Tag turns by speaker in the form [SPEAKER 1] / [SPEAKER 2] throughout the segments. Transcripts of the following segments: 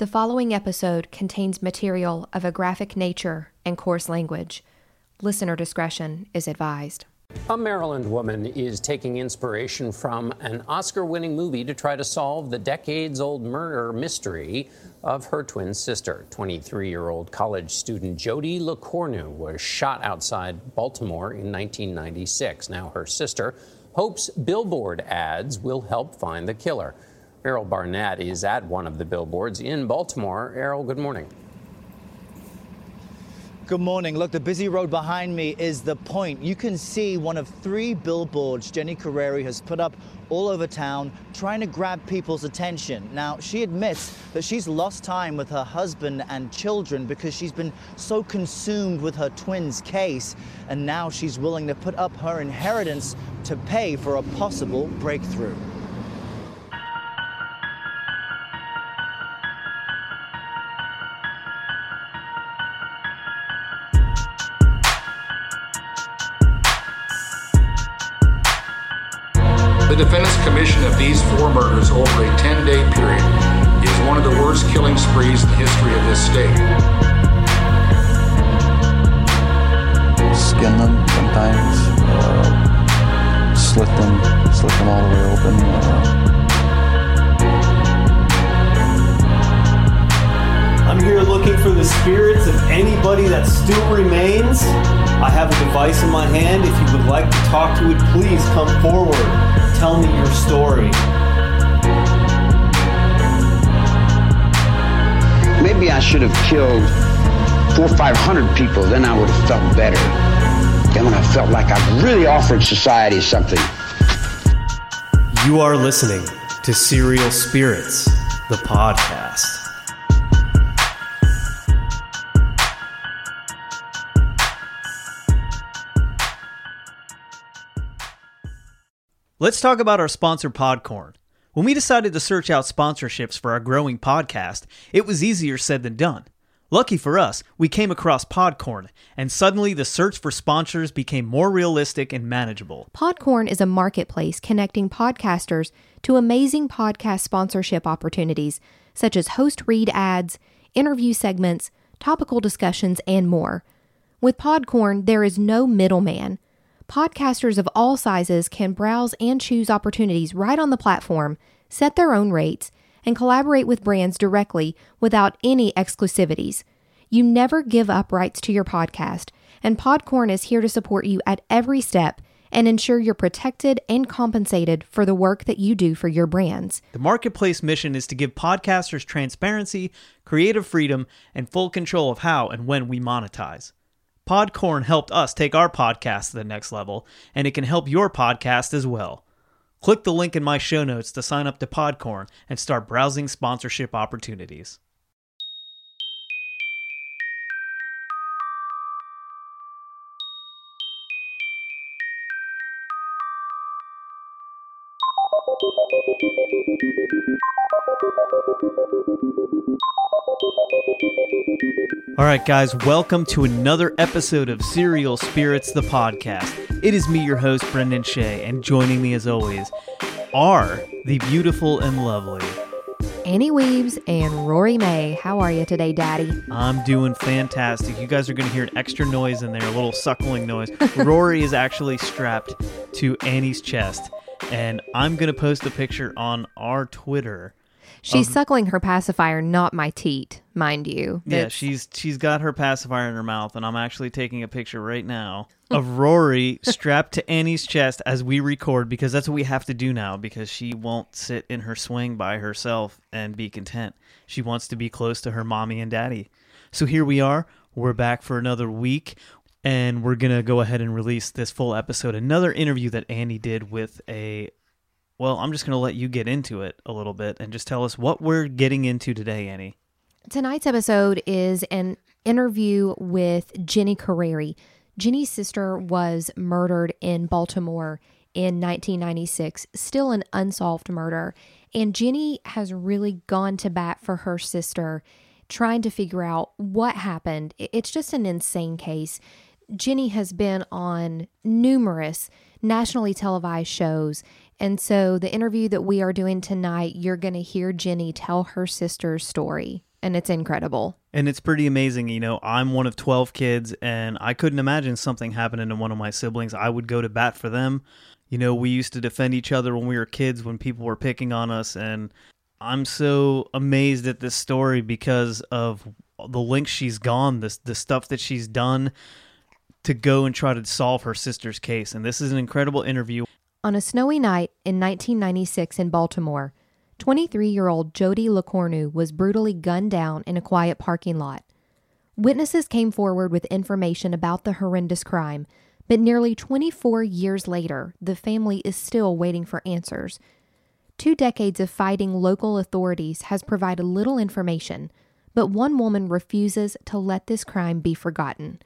[SPEAKER 1] The following episode contains material of a graphic nature and coarse language. Listener discretion is advised.
[SPEAKER 2] A Maryland woman is taking inspiration from an Oscar winning movie to try to solve the decades old murder mystery of her twin sister. 23 year old college student Jody LeCornu was shot outside Baltimore in 1996. Now her sister hopes billboard ads will help find the killer. Errol Barnett is at one of the billboards in Baltimore. Errol, good morning.
[SPEAKER 3] Good morning. Look, the busy road behind me is the point. You can see one of three billboards Jenny Carreri has put up all over town trying to grab people's attention. Now, she admits that she's lost time with her husband and children because she's been so consumed with her twins' case, and now she's willing to put up her inheritance to pay for a possible breakthrough.
[SPEAKER 4] Commission of these four murders over a 10 day period is one of the worst killing sprees in the history of this state.
[SPEAKER 5] Skin them sometimes, uh, slit them, slit them all the way open. Uh,
[SPEAKER 6] I'm here looking for the spirits of anybody that still remains. I have a device in my hand. If you would like to talk to it, please come forward. Tell me your story.
[SPEAKER 7] Maybe I should have killed four or five hundred people, then I would have felt better. Then when I felt like I really offered society something.
[SPEAKER 6] You are listening to Serial Spirits, the podcast.
[SPEAKER 8] Let's talk about our sponsor, Podcorn. When we decided to search out sponsorships for our growing podcast, it was easier said than done. Lucky for us, we came across Podcorn, and suddenly the search for sponsors became more realistic and manageable.
[SPEAKER 1] Podcorn is a marketplace connecting podcasters to amazing podcast sponsorship opportunities, such as host read ads, interview segments, topical discussions, and more. With Podcorn, there is no middleman. Podcasters of all sizes can browse and choose opportunities right on the platform, set their own rates, and collaborate with brands directly without any exclusivities. You never give up rights to your podcast, and Podcorn is here to support you at every step and ensure you're protected and compensated for the work that you do for your brands.
[SPEAKER 8] The marketplace mission is to give podcasters transparency, creative freedom, and full control of how and when we monetize. Podcorn helped us take our podcast to the next level, and it can help your podcast as well. Click the link in my show notes to sign up to Podcorn and start browsing sponsorship opportunities. All right, guys, welcome to another episode of Serial Spirits, the podcast. It is me, your host, Brendan Shay, and joining me as always are the beautiful and lovely.
[SPEAKER 1] Annie Weaves and Rory May, how are you today, Daddy?
[SPEAKER 8] I'm doing fantastic. You guys are going to hear an extra noise in there, a little suckling noise. Rory is actually strapped to Annie's chest, and I'm going to post a picture on our Twitter.
[SPEAKER 1] She's
[SPEAKER 8] Of-
[SPEAKER 1] suckling her pacifier, not my teat, mind you.
[SPEAKER 8] Yeah,
[SPEAKER 1] That's-
[SPEAKER 8] she's she's got her pacifier in her mouth, and I'm actually taking a picture right now of Rory strapped to Annie's chest as we record because that's what we have to do now because she won't sit in her swing by herself and be content. She wants to be close to her mommy and daddy. So here we are. We're back for another week, and we're gonna go ahead and release this full episode. Another interview that Annie did with a. Well, I'm just gonna let you get into it a little bit and just tell us what we're getting into today, Annie.
[SPEAKER 1] Tonight's episode is an interview with Jenny Carreri. Jenny's sister was murdered in Baltimore in 1996, still an unsolved murder. And Jenny has really gone to bat for her sister, trying to figure out what happened. It's just an insane case. Jenny has been on numerous nationally televised shows. And so, the interview that we are doing tonight, you're going to hear Jenny tell her sister's story. and it's incredible.
[SPEAKER 8] And it's pretty amazing. You know, I'm one of 12 kids, and I couldn't imagine something happening to one of my siblings. I would go to bat for them. You know, we used to defend each other when we were kids when people were picking on us. And I'm so amazed at this story because of the lengths she's gone, this the stuff that she's done to go and try to solve her sister's case. And this is an incredible interview.
[SPEAKER 1] On a snowy night in 1996 in Baltimore, 23 year old Jody LeCornu was brutally gunned down in a quiet parking lot. Witnesses came forward with information about the horrendous crime, but nearly 24 years later, the family is still waiting for answers. Two decades of fighting local authorities has provided little information, but one woman refuses to let this crime be forgotten.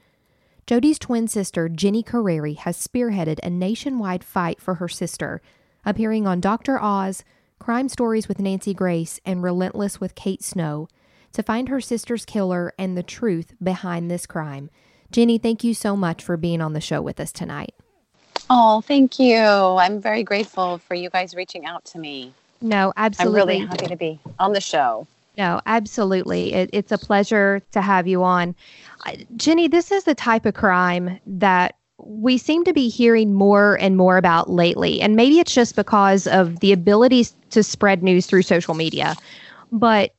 [SPEAKER 1] Jody's twin sister, Jenny Carreri, has spearheaded a nationwide fight for her sister, appearing on Dr. Oz, Crime Stories with Nancy Grace, and Relentless with Kate Snow to find her sister's killer and the truth behind this crime. Jenny, thank you so much for being on the show with us tonight.
[SPEAKER 9] Oh, thank you. I'm very grateful for you guys reaching out to me.
[SPEAKER 1] No, absolutely.
[SPEAKER 9] I'm really happy to be on the show.
[SPEAKER 1] No, absolutely. It, it's a pleasure to have you on. Uh, Jenny, this is the type of crime that we seem to be hearing more and more about lately. And maybe it's just because of the ability to spread news through social media. But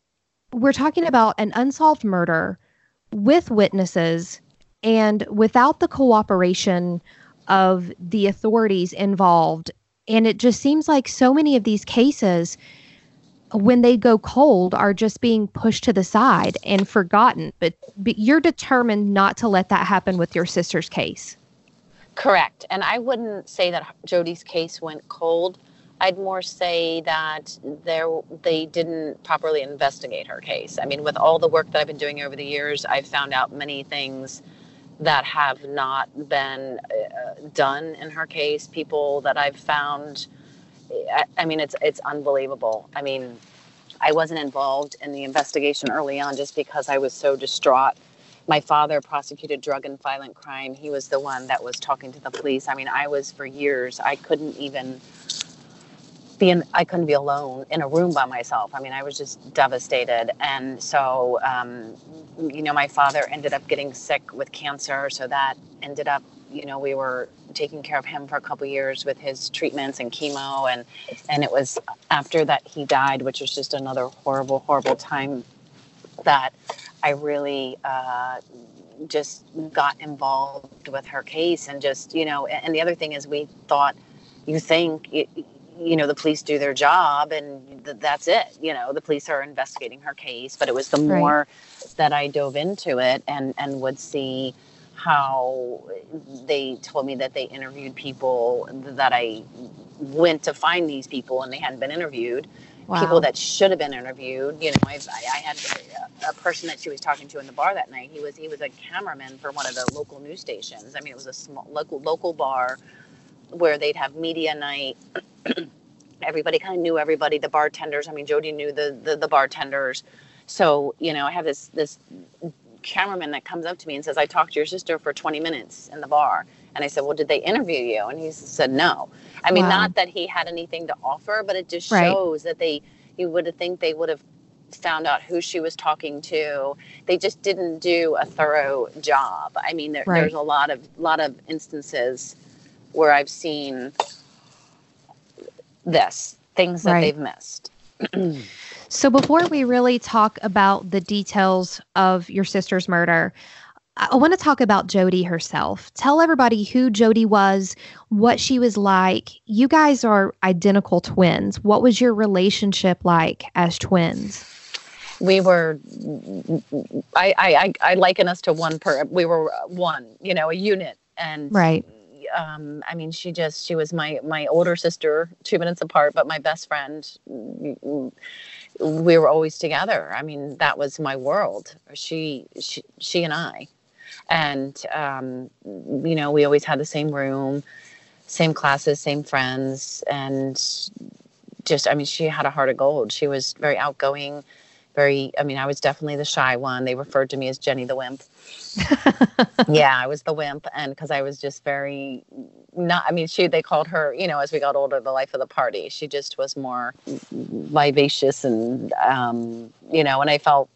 [SPEAKER 1] we're talking about an unsolved murder with witnesses and without the cooperation of the authorities involved. And it just seems like so many of these cases when they go cold are just being pushed to the side and forgotten. But, but you're determined not to let that happen with your sister's case.
[SPEAKER 9] Correct. And i wouldn't say that jody's case went cold. I'd more say that there they didn't properly investigate her case. I mean with all the work that i've been doing over the years i've found out many things that have not been uh, done in her case. People that i've found I, I mean, it's it's unbelievable. I mean, I wasn't involved in the investigation early on just because I was so distraught. My father prosecuted drug and violent crime. He was the one that was talking to the police. I mean, I was for years. I couldn't even be in, I couldn't be alone in a room by myself. I mean, I was just devastated. And so, um, you know, my father ended up getting sick with cancer. So that ended up you know, we were taking care of him for a couple years with his treatments and chemo, and and it was after that he died, which was just another horrible, horrible time. That I really uh, just got involved with her case, and just you know, and the other thing is, we thought, you think. It, you know the police do their job and th- that's it you know the police are investigating her case but it was the more right. that i dove into it and and would see how they told me that they interviewed people that I went to find these people and they hadn't been interviewed. Wow. People that should have been interviewed. You know, I, I had a, a person that she was talking to in the bar that night. He was he was a cameraman for one of the local news stations. I mean, it was a small local local bar where they'd have media night. everybody kind of knew everybody. The bartenders. I mean, Jody knew the, the the bartenders. So you know, I have this this cameraman that comes up to me and says, I talked to your sister for 20 minutes in the bar. And I said, Well, did they interview you? And he said, No. I mean, wow. not that he had anything to offer, but it just right. shows that they, you would think they would have found out who she was talking to. They just didn't do a thorough job. I mean, there, right. there's a lot of lot of instances where I've seen this things that right. they've missed.
[SPEAKER 1] So, before we really talk about the details of your sister's murder, I want to talk about Jody herself. Tell everybody who Jody was, what she was like. You guys are identical twins. What was your relationship like as twins?
[SPEAKER 9] We were, I, I, I liken us to one per, we were one, you know, a unit. And
[SPEAKER 1] right.
[SPEAKER 9] Um, I mean, she just, she was my, my older sister, two minutes apart, but my best friend we were always together. I mean, that was my world. She, she, she and I, and um, you know, we always had the same room, same classes, same friends, and just, I mean, she had a heart of gold. She was very outgoing, very. I mean, I was definitely the shy one. They referred to me as Jenny the Wimp. yeah, I was the wimp, and because I was just very not. I mean, she they called her, you know, as we got older, the life of the party. She just was more vivacious, and um, you know, and I felt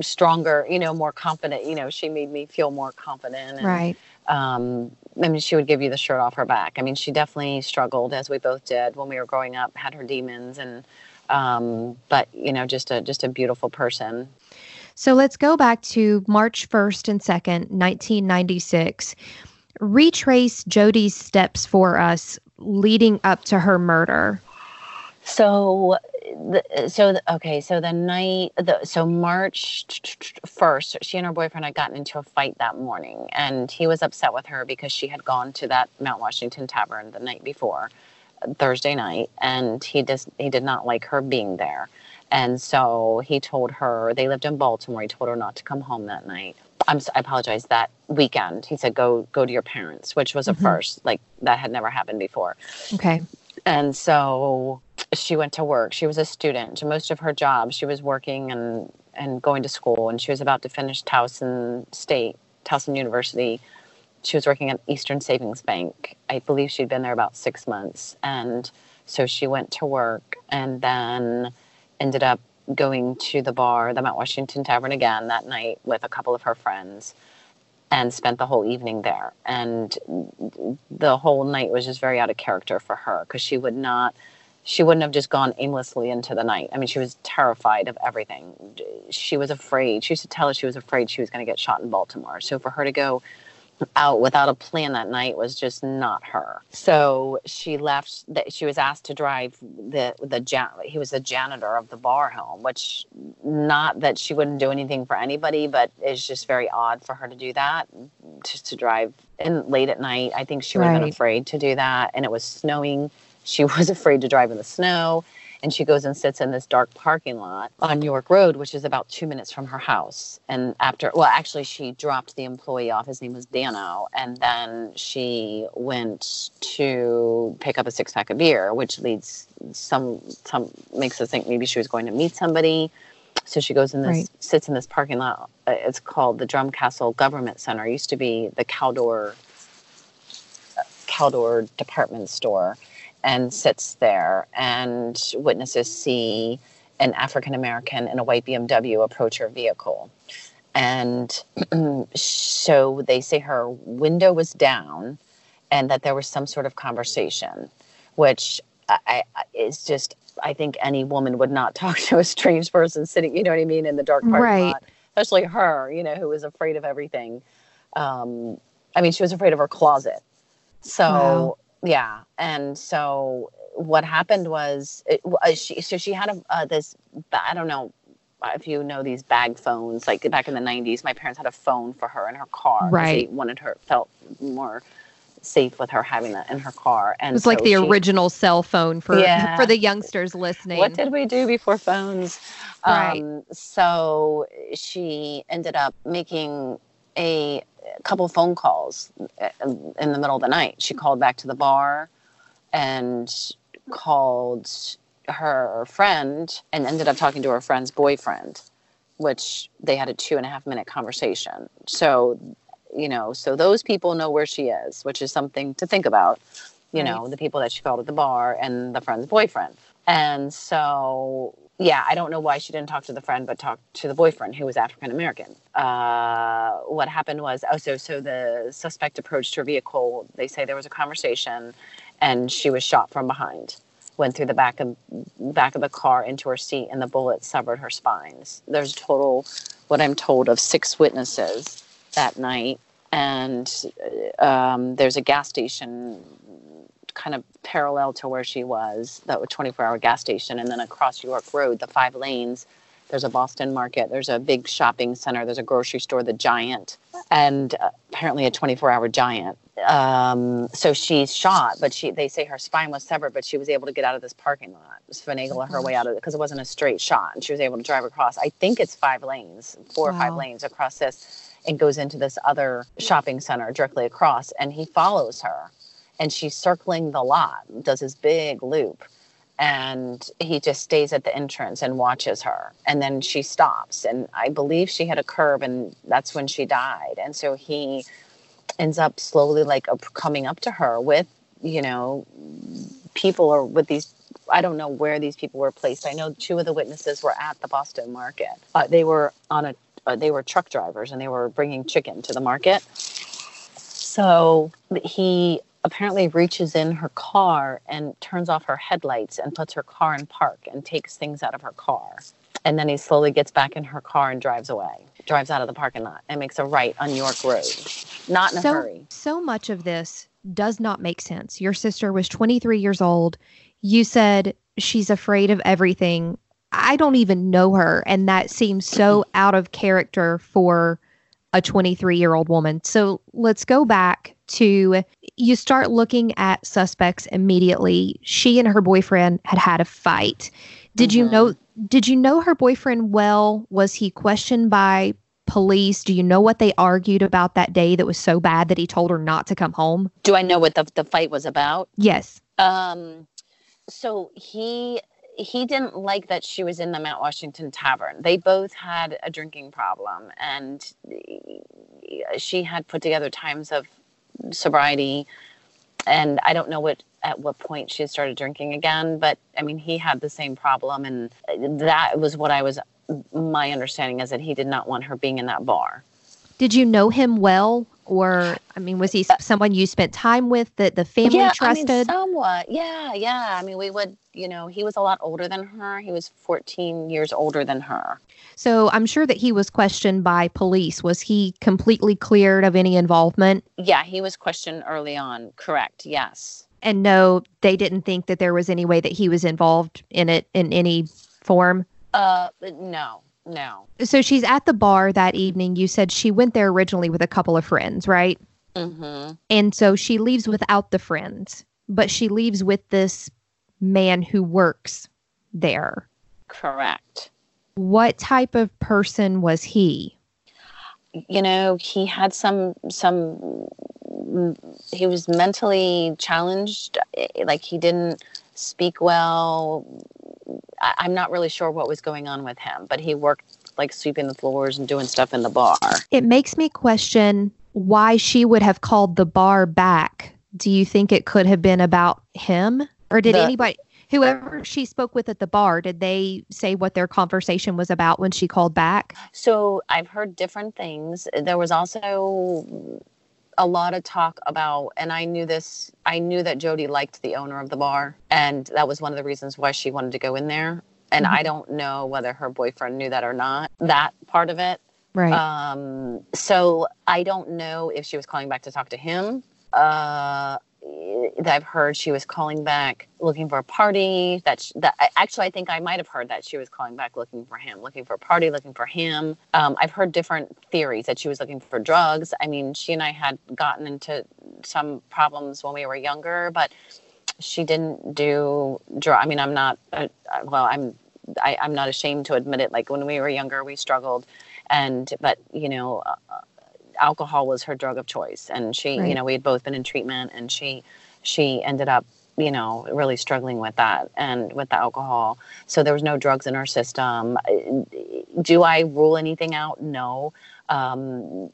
[SPEAKER 9] stronger, you know, more confident. You know, she made me feel more confident. And,
[SPEAKER 1] Right.
[SPEAKER 9] Um, I mean, she would give you the shirt off her back. I mean, she definitely struggled, as we both did when we were growing up. Had her demons, and um, but you know, just a just a beautiful person.
[SPEAKER 1] So let's go back to March 1st and 2nd, 1996. Retrace Jody's steps for us leading up to her murder.
[SPEAKER 9] So, the, so the, okay, so the night, the so March first, she and her boyfriend had gotten into a fight that morning, and he was upset with her because she had gone to that Mount Washington Tavern the night before, Thursday night, and he just he did not like her being there, and so he told her they lived in Baltimore. He told her not to come home that night. I'm I apologize. That weekend, he said go go to your parents, which was a
[SPEAKER 1] Mhm.
[SPEAKER 9] first, like that had never happened before.
[SPEAKER 1] Okay.
[SPEAKER 9] And so she went to work. She was a student. Most of her job, she was working and, and going to school. And she was about to finish Towson State, Towson University. She was working at Eastern Savings Bank. I believe she'd been there about six months. And so she went to work and then ended up going to the bar, the Mount Washington Tavern again that night with a couple of her friends and spent the whole evening there. And the whole night was just very out of character for her because she would not, she wouldn't have just gone aimlessly into the night. I mean, she was terrified of everything. She was afraid. She used to tell us she was afraid she was going to get shot in Baltimore. So for her to go out without a plan that night was just not her. So she left. That she was asked to drive the the jan- he was the janitor of the bar home, which not that she wouldn't do anything for anybody, but it's just very odd for her to do that, just to drive in late at night. I think she would have been afraid to do that, and it was snowing. She was afraid to drive in the snow. And she goes and sits in this dark parking lot on York Road, which is about two minutes from her house. And after, well, actually, she dropped the employee off. His name was Dano. And then she went to pick up a six pack of beer, which leads some, some makes us think maybe she was going to meet somebody. So she goes in this,
[SPEAKER 1] Right.
[SPEAKER 9] sits in this parking lot. Uh, It's called the Drumcastle Government Center. It used to be the Caldor, uh, Caldor department store and sits there and witnesses see an African American in a white BMW approach her vehicle. And so they say her window was down and that there was some sort of conversation, which I, I is just, I think any woman would not talk to a strange person sitting, you know what I mean, in the dark parking
[SPEAKER 1] Right.
[SPEAKER 9] lot, especially her, you know, who was afraid of everything. Um, I mean, she was afraid of her closet. So,
[SPEAKER 1] Wow.
[SPEAKER 9] Yeah. And so what happened was, it, uh, she, so she had a, uh, this, I don't know if you know these bag phones, like back in the 90s, my parents had a phone for her in her car
[SPEAKER 1] Right.
[SPEAKER 9] They wanted her, felt more safe with her having that in her car. And
[SPEAKER 1] It was like the
[SPEAKER 9] she-
[SPEAKER 1] original cell phone for
[SPEAKER 9] Yeah.
[SPEAKER 1] for the youngsters listening.
[SPEAKER 9] what did we do before phones?
[SPEAKER 1] Right.
[SPEAKER 9] Um, so she ended up making a couple phone calls uh, in the middle of the night. She called back to the bar and called her friend and ended up talking to her friend's boyfriend, which they had a two and a half minute conversation. So, you know, so those people know where she is, which is something to think about. You
[SPEAKER 1] Right.
[SPEAKER 9] know, the people that she called at the bar and the friend's boyfriend. And so, yeah, I don't know why she didn't talk to the friend, but talked to the boyfriend who was African American. Uh, what happened was, oh, so so the suspect approached her vehicle. They say there was a conversation, and she was shot from behind. Went through the back of back of the car into her seat, and the bullet severed her spines. There's a total, what I'm told, of six witnesses that night, and um, there's a gas station kind of parallel to where she was, that 24 hour gas station. And then across York Road, the five lanes, there's a Boston market, there's a big shopping center, there's a grocery store, the Giant, and uh, apparently a 24 hour Giant. Um, so she's shot, but she they say her spine was severed, but she was able to get out of this parking lot, finagle her way out of it because it wasn't a straight shot, and she was able to drive across. I think it's five lanes, four or five lanes across this, and goes into this other shopping center directly across, and he follows her and she's circling the lot, does this big loop. And he just stays at the entrance and watches her. And then she stops. And I believe she had a curve, and that's when she died. And so he ends up slowly, like, coming up to her with, you know, people or with these. I don't know where these people were placed. I know two of the witnesses were at the Boston market. Uh, they were on a uh, they were truck drivers and they were bringing chicken to the market. So he apparently reaches in her car and turns off her headlights and puts her car in park and takes things out of her car. And then he slowly gets back in her car and drives away, drives out of the parking lot and makes a right on York Road. Not in a
[SPEAKER 1] so,
[SPEAKER 9] hurry.
[SPEAKER 1] So much of this does not make sense. Your sister was 23 years old. You said she's afraid of everything. I don't even know her. And that seems so out of character for a 23 year old woman. So let's go back to you start looking at suspects immediately. She and her boyfriend had had a fight. Did you know did you know her boyfriend well? Was he questioned by police? Do you know what they argued about that day that was so bad that he told her not to come home?
[SPEAKER 9] Do I know what the, the fight was about?
[SPEAKER 1] Yes.
[SPEAKER 9] Um, so he he didn't like that she was in the Mount Washington Tavern. They both had a drinking problem, and she had put together times of sobriety. And I don't know what at what point she had started drinking again, but I mean, he had the same problem, and that was what I was. My understanding is that he did not want her being in that bar.
[SPEAKER 1] Did you know him well, or I mean, was he someone you spent time with that the family
[SPEAKER 9] yeah,
[SPEAKER 1] trusted?
[SPEAKER 9] I mean, somewhat. Yeah, yeah. I mean, we would. You know, he was a lot older than her. He was 14 years older than her.
[SPEAKER 1] So I'm sure that he was questioned by police. Was he completely cleared of any involvement?
[SPEAKER 9] Yeah, he was questioned early on. Correct. Yes.
[SPEAKER 1] And no, they didn't think that there was any way that he was involved in it in any form.
[SPEAKER 9] Uh, no, no.
[SPEAKER 1] So she's at the bar that evening. You said she went there originally with a couple of friends, right?
[SPEAKER 9] Mm-hmm.
[SPEAKER 1] And so she leaves without the friends, but she leaves with this man who works there.
[SPEAKER 9] Correct.
[SPEAKER 1] What type of person was he?
[SPEAKER 9] You know, he had some some he was mentally challenged like he didn't speak well I, i'm not really sure what was going on with him but he worked like sweeping the floors and doing stuff in the bar
[SPEAKER 1] It makes me question why she would have called the bar back. Do you think it could have been about him? Or did
[SPEAKER 9] The-
[SPEAKER 1] anybody, whoever she spoke with at the bar, did they say what their conversation was about when she called back?
[SPEAKER 9] So I've heard different things. There was also a lot of talk about, and I knew this, I knew that Jody liked the owner of the bar. And that was one of the reasons why she wanted to go in there. And I don't know whether her boyfriend knew that or not, that part of it.
[SPEAKER 1] Right.
[SPEAKER 9] Um, so I don't know if she was calling back to talk to him. Uh, I've heard she was calling back looking for a party. That, sh- that actually, I think I might have heard that she was calling back looking for him, looking for a party, looking for him. Um, I've heard different theories that she was looking for drugs. I mean, she and I had gotten into some problems when we were younger, but she didn't do drug. I mean, I'm not. Uh, uh, well, I'm. I, I'm not ashamed to admit it. Like when we were younger, we struggled, and but you know, uh, alcohol was her drug of choice, and she, you know, we had both been in treatment, and she, she ended up, you know, really struggling with that and with the alcohol. So there was no drugs in her system. Do I rule anything out? No. Um,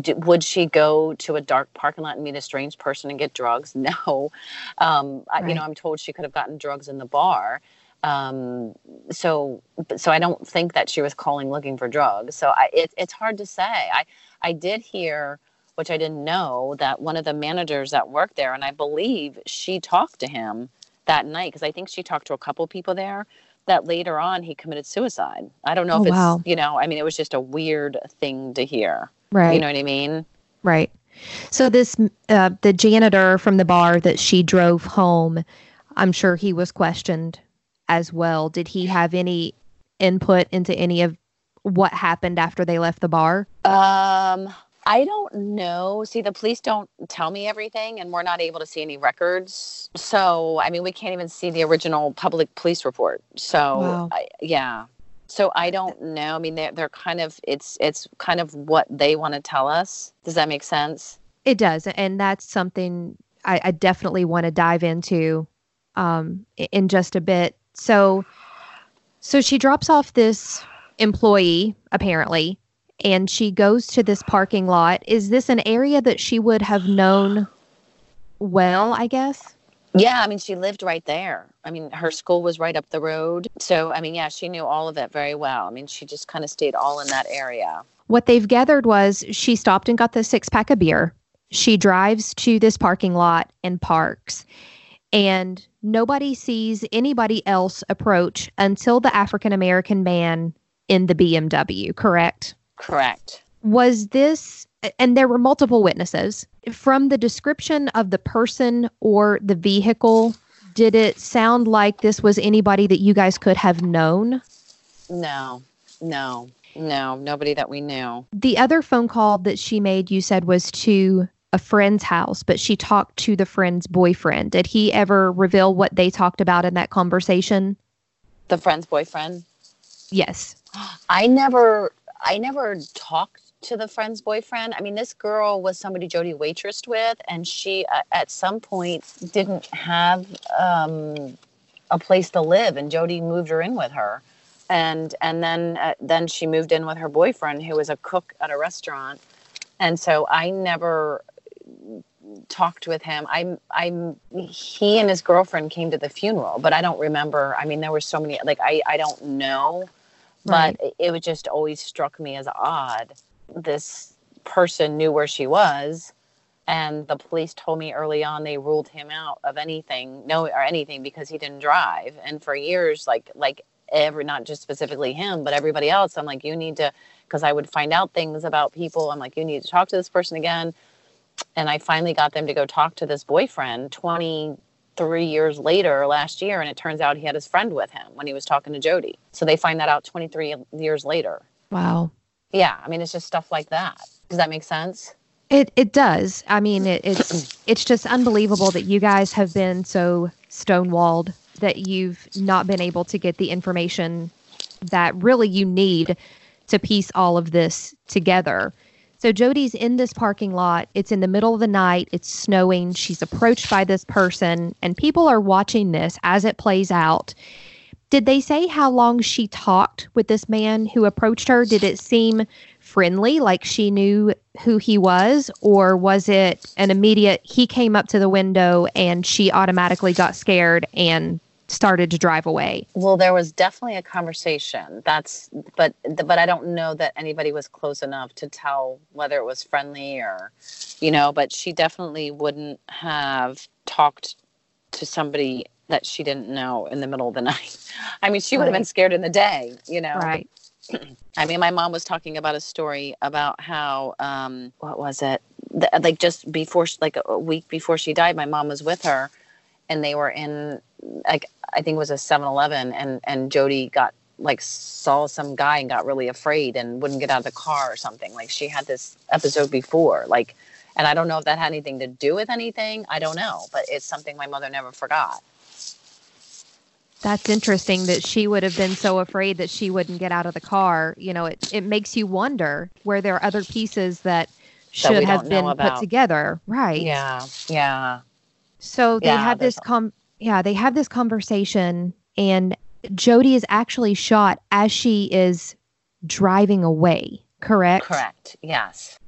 [SPEAKER 9] d- would she go to a dark parking lot and meet a strange person and get drugs? No. Um, I, you know, I'm told she could have gotten drugs in the bar. Um, so, so I don't think that she was calling looking for drugs. So I, it, it's hard to say. I, I did hear, which I didn't know, that one of the managers that worked there, and I believe she talked to him that night because I think she talked to a couple people there. That later on he committed suicide. I don't know
[SPEAKER 1] Oh,
[SPEAKER 9] if it's
[SPEAKER 1] wow.
[SPEAKER 9] you know. I mean, it was just a weird thing to hear.
[SPEAKER 1] Right.
[SPEAKER 9] You know what I mean?
[SPEAKER 1] Right. So this uh, the janitor from the bar that she drove home, I'm sure he was questioned as well. Did he have any input into any of what happened after they left the bar?
[SPEAKER 9] Um, I don't know. See, the police don't tell me everything, and we're not able to see any records. So, I mean, we can't even see the original public police report. So,
[SPEAKER 1] Wow.
[SPEAKER 9] I, yeah. So I don't know. I mean, they're they're kind of it's it's kind of what they want to tell us. Does that make sense?
[SPEAKER 1] It does, and that's something I, I definitely want to dive into um, in just a bit. So, so she drops off this employee apparently, and she goes to this parking lot. Is this an area that she would have known well? I guess.
[SPEAKER 9] Yeah, I mean, she lived right there. I mean, her school was right up the road. So, I mean, yeah, she knew all of it very well. I mean, she just kind of stayed all in that area.
[SPEAKER 1] What they've gathered was she stopped and got the six pack of beer. She drives to this parking lot and parks. And nobody sees anybody else approach until the African American man in the BMW, correct?
[SPEAKER 9] Correct.
[SPEAKER 1] Was this, and there were multiple witnesses, from the description of the person or the vehicle, did it sound like this was anybody that you guys could have known?
[SPEAKER 9] No, no, no, nobody that we knew.
[SPEAKER 1] The other phone call that she made, you said, was to a friend's house, but she talked to the friend's boyfriend. Did he ever reveal what they talked about in that conversation?
[SPEAKER 9] The friend's boyfriend?
[SPEAKER 1] Yes.
[SPEAKER 9] I never I never talked to the friend's boyfriend. I mean, this girl was somebody Jody waitressed with, and she uh, at some point didn't have um, a place to live, and Jody moved her in with her, and and then uh, then she moved in with her boyfriend, who was a cook at a restaurant, and so I never talked with him. I'm I'm he and his girlfriend came to the funeral, but I don't remember. I mean, there were so many like I I don't know,
[SPEAKER 1] Right.
[SPEAKER 9] but it was just always struck me as odd. This person knew where she was, and the police told me early on they ruled him out of anything, no or anything because he didn't drive. And for years, like like every not just specifically him, but everybody else, I'm like, you need to because I would find out things about people. I'm like, you need to talk to this person again. And I finally got them to go talk to this boyfriend 23 years later last year. And it turns out he had his friend with him when he was talking to Jody. So they find that out 23 years later.
[SPEAKER 1] Wow.
[SPEAKER 9] Yeah. I mean, it's just stuff like that. Does that make sense?
[SPEAKER 1] It it does. I mean, it, it's it's just unbelievable that you guys have been so stonewalled that you've not been able to get the information that really you need to piece all of this together. So Jody's in this parking lot. It's in the middle of the night. It's snowing. She's approached by this person, and people are watching this as it plays out. Did they say how long she talked with this man who approached her? Did it seem friendly, like she knew who he was, or was it an immediate he came up to the window and she automatically got scared and started to drive away?
[SPEAKER 9] Well, there was definitely a conversation. That's, but, but I don't know that anybody was close enough to tell whether it was friendly or, you know, but she definitely wouldn't have talked to somebody that she didn't know in the middle of the night. I mean, she would have been scared in the day, you know.
[SPEAKER 1] Right.
[SPEAKER 9] I mean, my mom was talking about a story about how, um, what was it? The, like just before, like a week before she died, my mom was with her, and they were in, like I think it was a 7-Eleven, and and Jody got like saw some guy and got really afraid and wouldn't get out of the car or something. Like she had this episode before, like, and I don't know if that had anything to do with anything. I don't know, but it's something my mother never forgot.
[SPEAKER 1] That's interesting that she would have been so afraid that she wouldn't get out of the car. You know, it, it makes you wonder where there are other pieces that should
[SPEAKER 9] we
[SPEAKER 1] have been put together. Right.
[SPEAKER 9] Yeah, yeah.
[SPEAKER 1] So they
[SPEAKER 9] Yeah,
[SPEAKER 1] have this com yeah, they have this conversation and Jody is actually shot as she is driving away, correct?
[SPEAKER 9] Correct. Yes.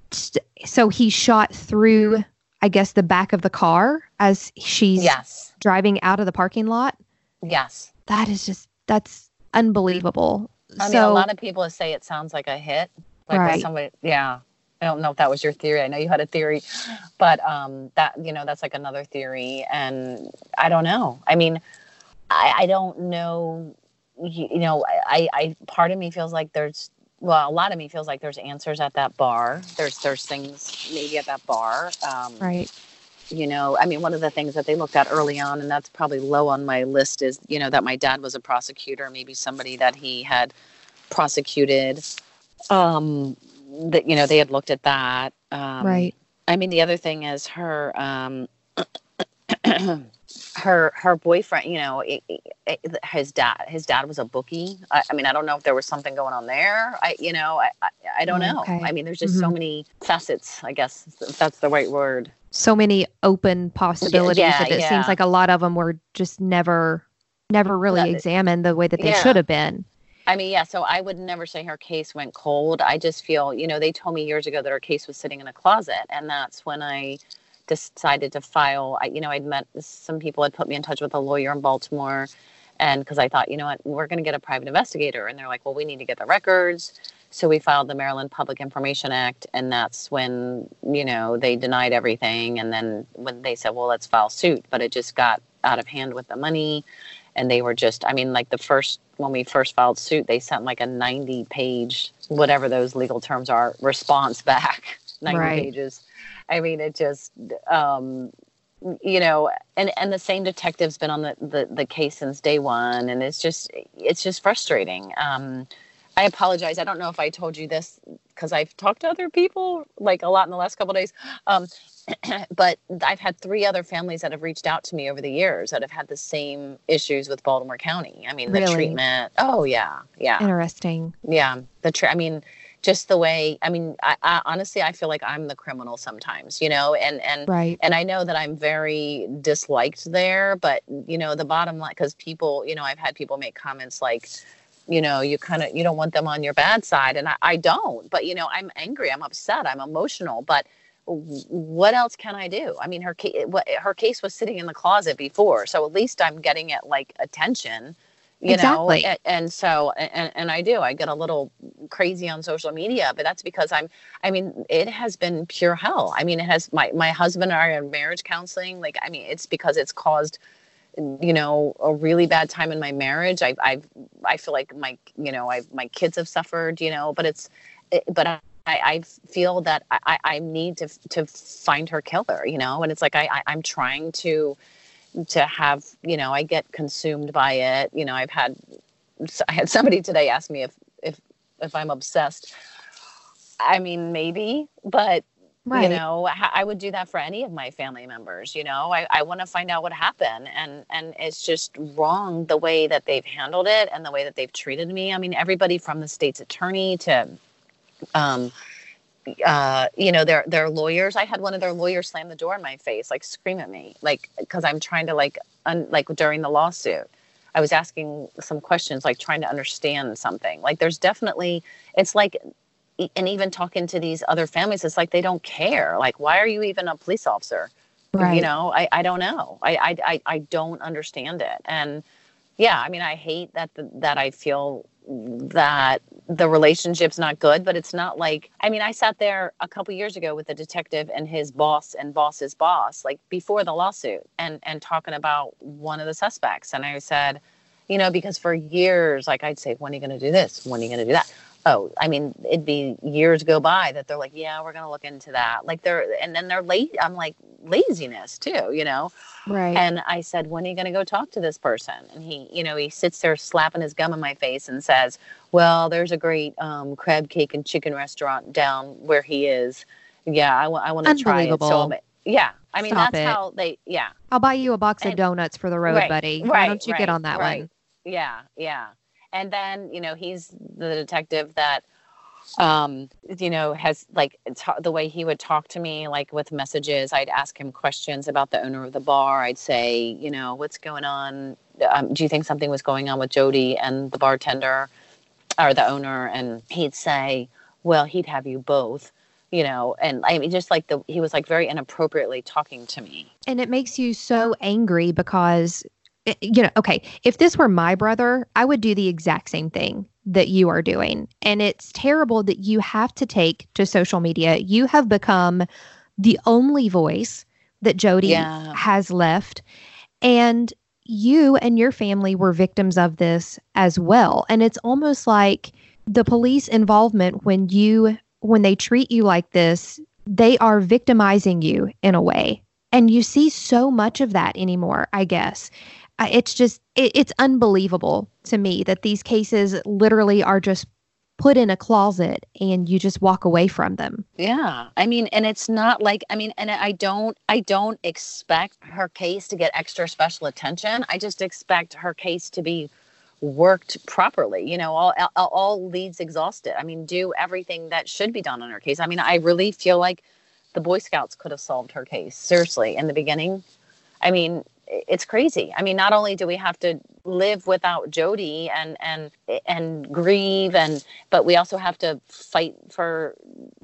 [SPEAKER 1] So he's shot through I guess the back of the car as she's
[SPEAKER 9] Yes.
[SPEAKER 1] driving out of the parking lot.
[SPEAKER 9] Yes.
[SPEAKER 1] That is just that's unbelievable.
[SPEAKER 9] I mean,
[SPEAKER 1] so
[SPEAKER 9] a lot of people say it sounds like a hit. Like
[SPEAKER 1] Right.
[SPEAKER 9] somebody, yeah. I don't know if that was your theory. I know you had a theory, but um, that you know that's like another theory, and I don't know. I mean, I, I don't know. You, you know, I, I part of me feels like there's well, a lot of me feels like there's answers at that bar. There's there's things maybe at that bar. Um,
[SPEAKER 1] right.
[SPEAKER 9] you know i mean one of the things that they looked at early on and that's probably low on my list is you know that my dad was a prosecutor maybe somebody that he had prosecuted um that you know they had looked at that um
[SPEAKER 1] right.
[SPEAKER 9] i mean the other thing is her um her her boyfriend you know it, it, his dad his dad was a bookie I, I mean i don't know if there was something going on there i you know i i, I don't know
[SPEAKER 1] Okay.
[SPEAKER 9] i mean there's just so
[SPEAKER 1] Mhm.
[SPEAKER 9] many facets i guess if that's the right word
[SPEAKER 1] So many open possibilities
[SPEAKER 9] yeah,
[SPEAKER 1] that it
[SPEAKER 9] yeah.
[SPEAKER 1] seems like a lot of them were just never never really
[SPEAKER 9] That-
[SPEAKER 1] examined the way that they
[SPEAKER 9] Yeah.
[SPEAKER 1] should have been.
[SPEAKER 9] I mean, yeah, so I would never say her case went cold. I just feel, you know, they told me years ago that her case was sitting in a closet. And that's when I decided to file. I, you know, I'd met some people had put me in touch with a lawyer in Baltimore, and because I thought, you know what, we're going to get a private investigator, and they're like, well, we need to get the records. So we filed the Maryland Public Information Act, and that's when you know they denied everything, and then when they said, well, let's file suit, but it just got out of hand with the money, and they were just, I mean, like the first when we first filed suit, they sent like a 90 page, whatever those legal terms are, response back, 90
[SPEAKER 1] Right.
[SPEAKER 9] pages. I mean, it just, um, you know, and and the same detective's been on the, the the case since day one, and it's just it's just frustrating. Um, I apologize. I don't know if I told you this because I've talked to other people like a lot in the last couple of days. Um, but I've had three other families that have reached out to me over the years that have had the same issues with Baltimore County. I mean, the
[SPEAKER 1] Really?
[SPEAKER 9] treatment. Oh yeah, yeah
[SPEAKER 1] Interesting.
[SPEAKER 9] yeah the tr- i mean just the way i mean I, I honestly i feel like i'm the criminal sometimes you know and and
[SPEAKER 1] Right.
[SPEAKER 9] and i know that i'm very disliked there but you know the bottom line because people you know i've had people make comments like you know you kind of you don't want them on your bad side and I, I don't but you know i'm angry i'm upset i'm emotional but what else can i do i mean her case her case was sitting in the closet before so at least i'm getting it like attention you
[SPEAKER 1] Exactly.
[SPEAKER 9] know a- and so and, and i do i get a little crazy on social media but that's because i'm i mean it has been pure hell i mean it has my my husband and i are in marriage counseling like i mean it's because it's caused you know a really bad time in my marriage i i i feel like my you know i my kids have suffered you know but it's it, but I, I feel that I, I need to to find her killer, you know, and it's like I, I I'm trying to to have you know I get consumed by it. You know, I've had I had somebody today ask me if if if I'm obsessed. I mean, maybe, but you know I would do that for any of my family members you know? I, I want to find out what happened and and it's just wrong the way that they've handled it and the way that they've treated me. I mean everybody from the state's attorney to um uh you know their their lawyers i had one of their lawyers slam the door in my face like scream at me like because i'm trying to like un, like during the lawsuit i was asking some questions like trying to understand something like there's definitely it's like and even talking to these other families it's like they don't care. Like why are you even a police officer? You know i, I don't know. I, I i i don't understand it. And yeah i mean i hate that the, that i feel that the relationship's not good but it's not like i mean i sat there a couple years ago with a detective and his boss and boss's boss like before the lawsuit and and talking about one of the suspects. And i said you know because for years like i'd say when are you going to do this? When are you going to do that oh i mean it'd be years go by that they're like yeah we're going to look into that like they're and then they're late i'm like laziness too you know
[SPEAKER 1] Right.
[SPEAKER 9] and I said, when are you going to go talk to this person? And he, you know, he sits there slapping his gum in my face and says, well, there's a great um, crab cake and chicken restaurant down where he is. Yeah, I want to try it. So, yeah, I mean,
[SPEAKER 1] Stop
[SPEAKER 9] that's
[SPEAKER 1] it.
[SPEAKER 9] how they, yeah.
[SPEAKER 1] I'll buy you a box of donuts for the road,
[SPEAKER 9] right,
[SPEAKER 1] buddy. Why
[SPEAKER 9] right,
[SPEAKER 1] don't you
[SPEAKER 9] right,
[SPEAKER 1] get on that one?
[SPEAKER 9] Yeah, yeah. And then, you know, he's the detective that um you know has like the way he would talk to me like with messages i'd ask him questions about the owner of the bar. I'd say you know what's going on? Um, do you think something was going on with jody and the bartender or the owner? And he'd say well he'd have you both you know? And i mean just like the he was like very inappropriately talking to me.
[SPEAKER 1] And it makes you so angry because, Eh, you know, okay, if this were my brother, I would do the exact same thing that you are doing. And it's terrible that you have to take to social media. You have become the only voice that Jody
[SPEAKER 9] Yeah.
[SPEAKER 1] has left. And you and your family were victims of this as well. And it's almost like the police involvement when you when they treat you like this, they are victimizing you in a way. And you see so much of that anymore, I guess. It's just it, it's unbelievable to me that these cases literally are just put in a closet and you just walk away from them.
[SPEAKER 9] Yeah. I mean, and it's not like I mean, and I don't I don't expect her case to get extra special attention. I just expect her case to be worked properly. You know, all all, leads exhausted. I mean, do everything that should be done on her case. I mean, I really feel like the Boy Scouts could have solved her case. Seriously, in the beginning. I mean, it's crazy. I mean, not only do we have to live without Jody and and and grieve and but we also have to fight for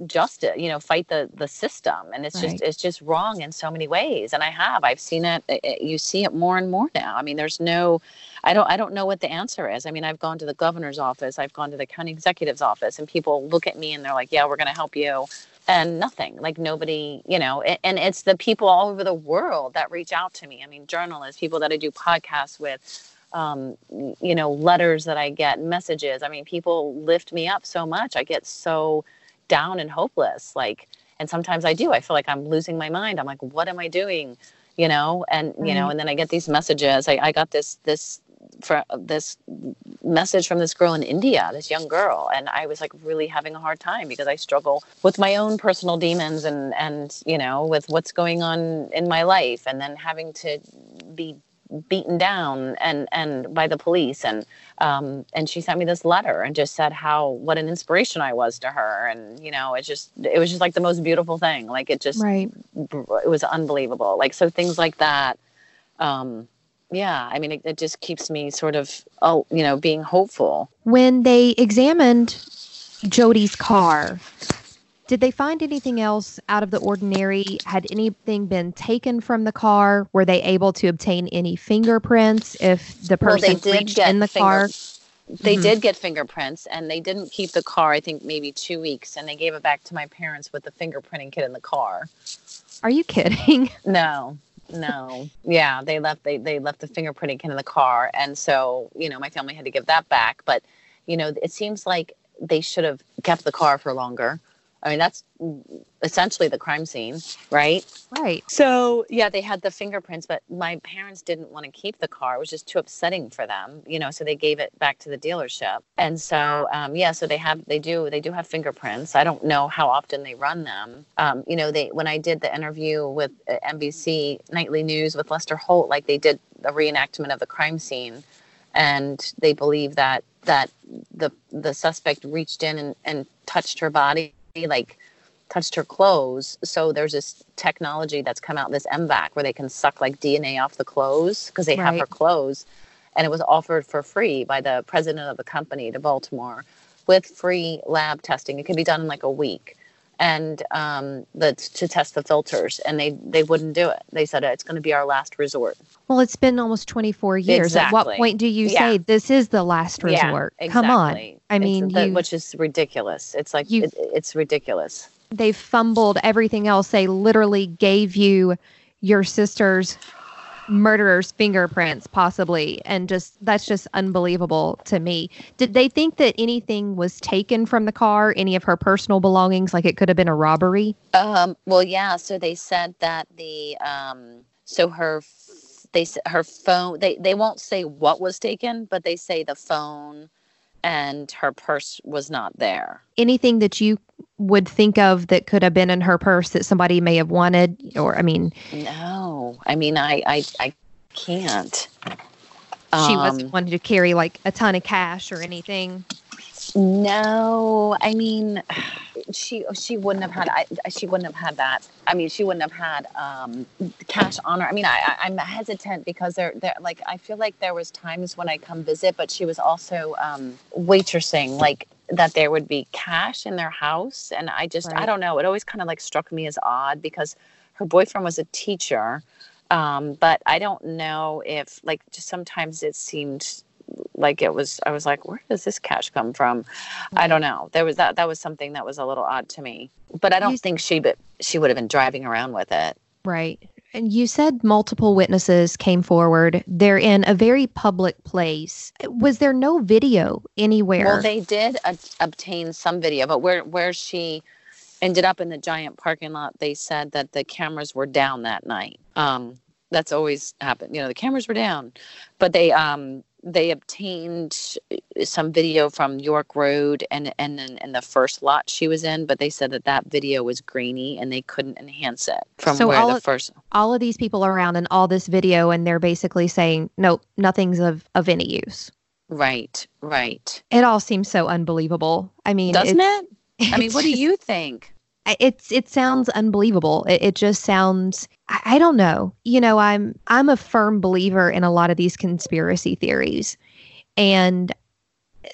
[SPEAKER 9] justice you know fight the the system. And it's
[SPEAKER 1] Right.
[SPEAKER 9] just it's just wrong in so many ways. And i have. I've seen it it- it- you see it more and more now. I mean there's no i don't i don't know what the answer is. I mean i've gone to the governor's office. I've gone to the county executive's office and people look at me and they're like yeah we're going to help you and nothing like nobody you know and it's the people all over the world that reach out to me. I mean journalists people that i do podcasts with um, you know letters that i get messages. I mean people lift me up so much. I get so down and hopeless like and sometimes i do. I feel like i'm losing my mind. I'm like what am i doing? You know and you know and then i get these messages. I, I got this this for this message from this girl in india this young girl and i was like really having a hard time because i struggle with my own personal demons and and you know with what's going on in my life and then having to be beaten down and and by the police and um and she sent me this letter and just said how what an inspiration I was to her and you know it just it was just like the most beautiful thing like it just
[SPEAKER 1] Right.
[SPEAKER 9] it was unbelievable like so things like that um yeah i mean it, it just keeps me sort of oh you know being hopeful
[SPEAKER 1] When they examined Jody's car, did they find anything else out of the ordinary? Had anything been taken from the car? Were they able to obtain any fingerprints if the
[SPEAKER 9] Well,
[SPEAKER 1] person reached in the
[SPEAKER 9] finger-
[SPEAKER 1] car?
[SPEAKER 9] They
[SPEAKER 1] Mhm.
[SPEAKER 9] did get fingerprints, and they didn't keep the car. I think maybe two weeks, and they gave it back to my parents with the fingerprinting kit in the car.
[SPEAKER 1] Are you kidding?
[SPEAKER 9] No, no, yeah, they left. They they left the fingerprinting kit in the car, and so you know my family had to give that back. But you know, it seems like they should have kept the car for longer. I mean, that's essentially the crime scene, right?
[SPEAKER 1] Right.
[SPEAKER 9] So yeah, they had the fingerprints, but my parents didn't want to keep the car. It was just too upsetting for them, you know. So they gave it back to the dealership, and so um, yeah, so they have they do they do have fingerprints. I don't know how often they run them. Um, you know, they when I did the interview with uh, NBC Nightly News with Lester Holt, like they did a reenactment of the crime scene, and they believe that that the the suspect reached in and, and touched her body, like touched her clothes. So there's this technology that's come out, this M-Vac, where they can suck like DNA off the clothes because they have her clothes. And it was offered for free by the president of the company to Baltimore with free lab testing. It could be done in like a week. And um, the, to test the filters, and they they wouldn't do it. They said it's going to be our last resort.
[SPEAKER 1] Well, it's been almost 24 years. At what point do you
[SPEAKER 9] Yeah.
[SPEAKER 1] say this is the last resort?
[SPEAKER 9] Yeah,
[SPEAKER 1] Come on. I mean, you,
[SPEAKER 9] which is ridiculous. It's like
[SPEAKER 1] You-
[SPEAKER 9] it, it's ridiculous.
[SPEAKER 1] they've fumbled everything else. They literally gave you your sister's murderer's fingerprints, possibly. And just that's just unbelievable to me. Did they think that anything was taken from the car, any of her personal belongings, like it could have been a robbery?
[SPEAKER 9] Um, well, yeah. So they said that the um, so her they her phone they they won't say what was taken, but they say the phone and her purse was not there.
[SPEAKER 1] Anything that you would think of that could have been in her purse that somebody may have wanted, or I mean,
[SPEAKER 9] No, I mean I I I can't.
[SPEAKER 1] she wasn't
[SPEAKER 9] Um,
[SPEAKER 1] wanting to carry like a ton of cash or anything.
[SPEAKER 9] No, I mean, she she wouldn't have had I, she wouldn't have had that. I mean, she wouldn't have had um, cash on her. I mean, I, I I'm hesitant because there there like I feel like there was times when I come visit, but she was also um, waitressing like that there would be cash in their house, and I just I don't know. It always kind of like struck me as odd because her boyfriend was a teacher. Um, but I don't know if like just sometimes it seemed like it was i was like where does this cash come from i don't know there was that that was something that was a little odd to me but i don't
[SPEAKER 1] You-
[SPEAKER 9] think she but she would have been driving around with it
[SPEAKER 1] Right. And you said multiple witnesses came forward. They're in a very public place. Was there no video anywhere?
[SPEAKER 9] well they did obtain some video but where where she ended up in the giant parking lot they said that the cameras were down that night um that's always happened you know the cameras were down but they um they obtained uh, some video from York Road and and then in the first lot she was in, but they said that that video was grainy and they couldn't enhance it from
[SPEAKER 1] So
[SPEAKER 9] where
[SPEAKER 1] all
[SPEAKER 9] the
[SPEAKER 1] of-
[SPEAKER 9] first.
[SPEAKER 1] all of these people around and all this video, and they're basically saying, nope, nothing's of, of any use.
[SPEAKER 9] Right, right.
[SPEAKER 1] It all seems so unbelievable. I mean,
[SPEAKER 9] Doesn't it? I mean, what do you think?
[SPEAKER 1] It's it sounds unbelievable it, it just sounds I, I don't know you know i'm i'm a firm believer in a lot of these conspiracy theories and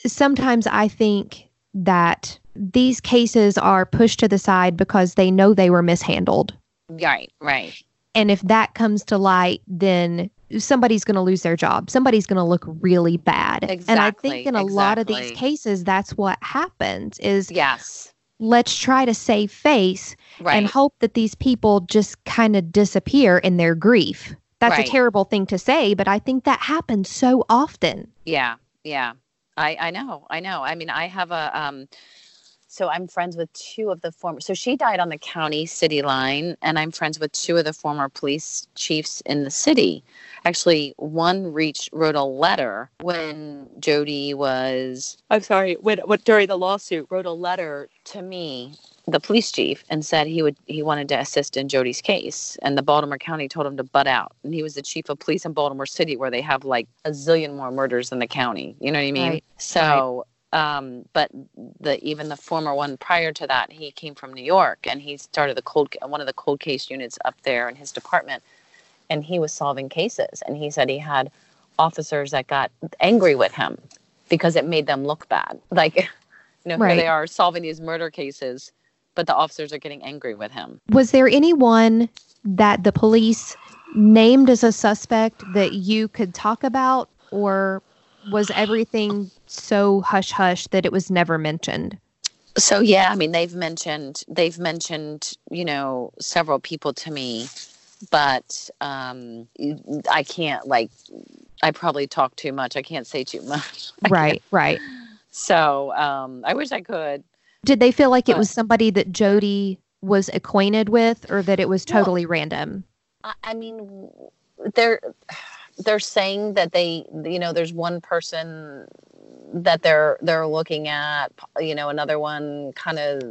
[SPEAKER 1] sometimes i think that these cases are pushed to the side because they know they were mishandled.
[SPEAKER 9] Right, right.
[SPEAKER 1] And if that comes to light, then somebody's going to lose their job. Somebody's going to look really bad.
[SPEAKER 9] Exactly,
[SPEAKER 1] and I think in a lot of these cases that's what happens is
[SPEAKER 9] Yes.
[SPEAKER 1] Let's try to save face
[SPEAKER 9] Right.
[SPEAKER 1] and hope that these people just kind of disappear in their grief. That's
[SPEAKER 9] Right.
[SPEAKER 1] a terrible thing to say, but I think that happens so often.
[SPEAKER 9] Yeah, yeah. I I know, I know. I mean, I have a um so I'm friends with two of the former so she died on the county city line and I'm friends with two of the former police chiefs in the city. Actually, one reached wrote a letter when Jody was I'm sorry, when what during the lawsuit wrote a letter to me the police chief and said he would he wanted to assist in Jody's case and the Baltimore County told him to butt out and he was the chief of police in Baltimore City where they have like a zillion more murders than the county you know what I mean
[SPEAKER 1] Right.
[SPEAKER 9] so um but the even the former one prior to that he came from New York and he started the cold one of the cold case units up there in his department. And he was solving cases and he said he had officers that got angry with him because it made them look bad. Like you know
[SPEAKER 1] Right.
[SPEAKER 9] here they are solving these murder cases but the officers are getting angry with him.
[SPEAKER 1] Was there anyone that the police named as a suspect that you could talk about, or was everything so hush hush that it was never mentioned?
[SPEAKER 9] so yeah i mean they've mentioned they've mentioned you know several people to me but um i can't like i probably talk too much i can't say too much I can't-
[SPEAKER 1] Right, right.
[SPEAKER 9] so um i wish i could
[SPEAKER 1] Did they feel like it was somebody that Jody was acquainted with, or that it was
[SPEAKER 9] Well-
[SPEAKER 1] totally random?
[SPEAKER 9] I, I mean, they're they're saying that they, you know, there's one person that they're they're looking at, you know, another one kind of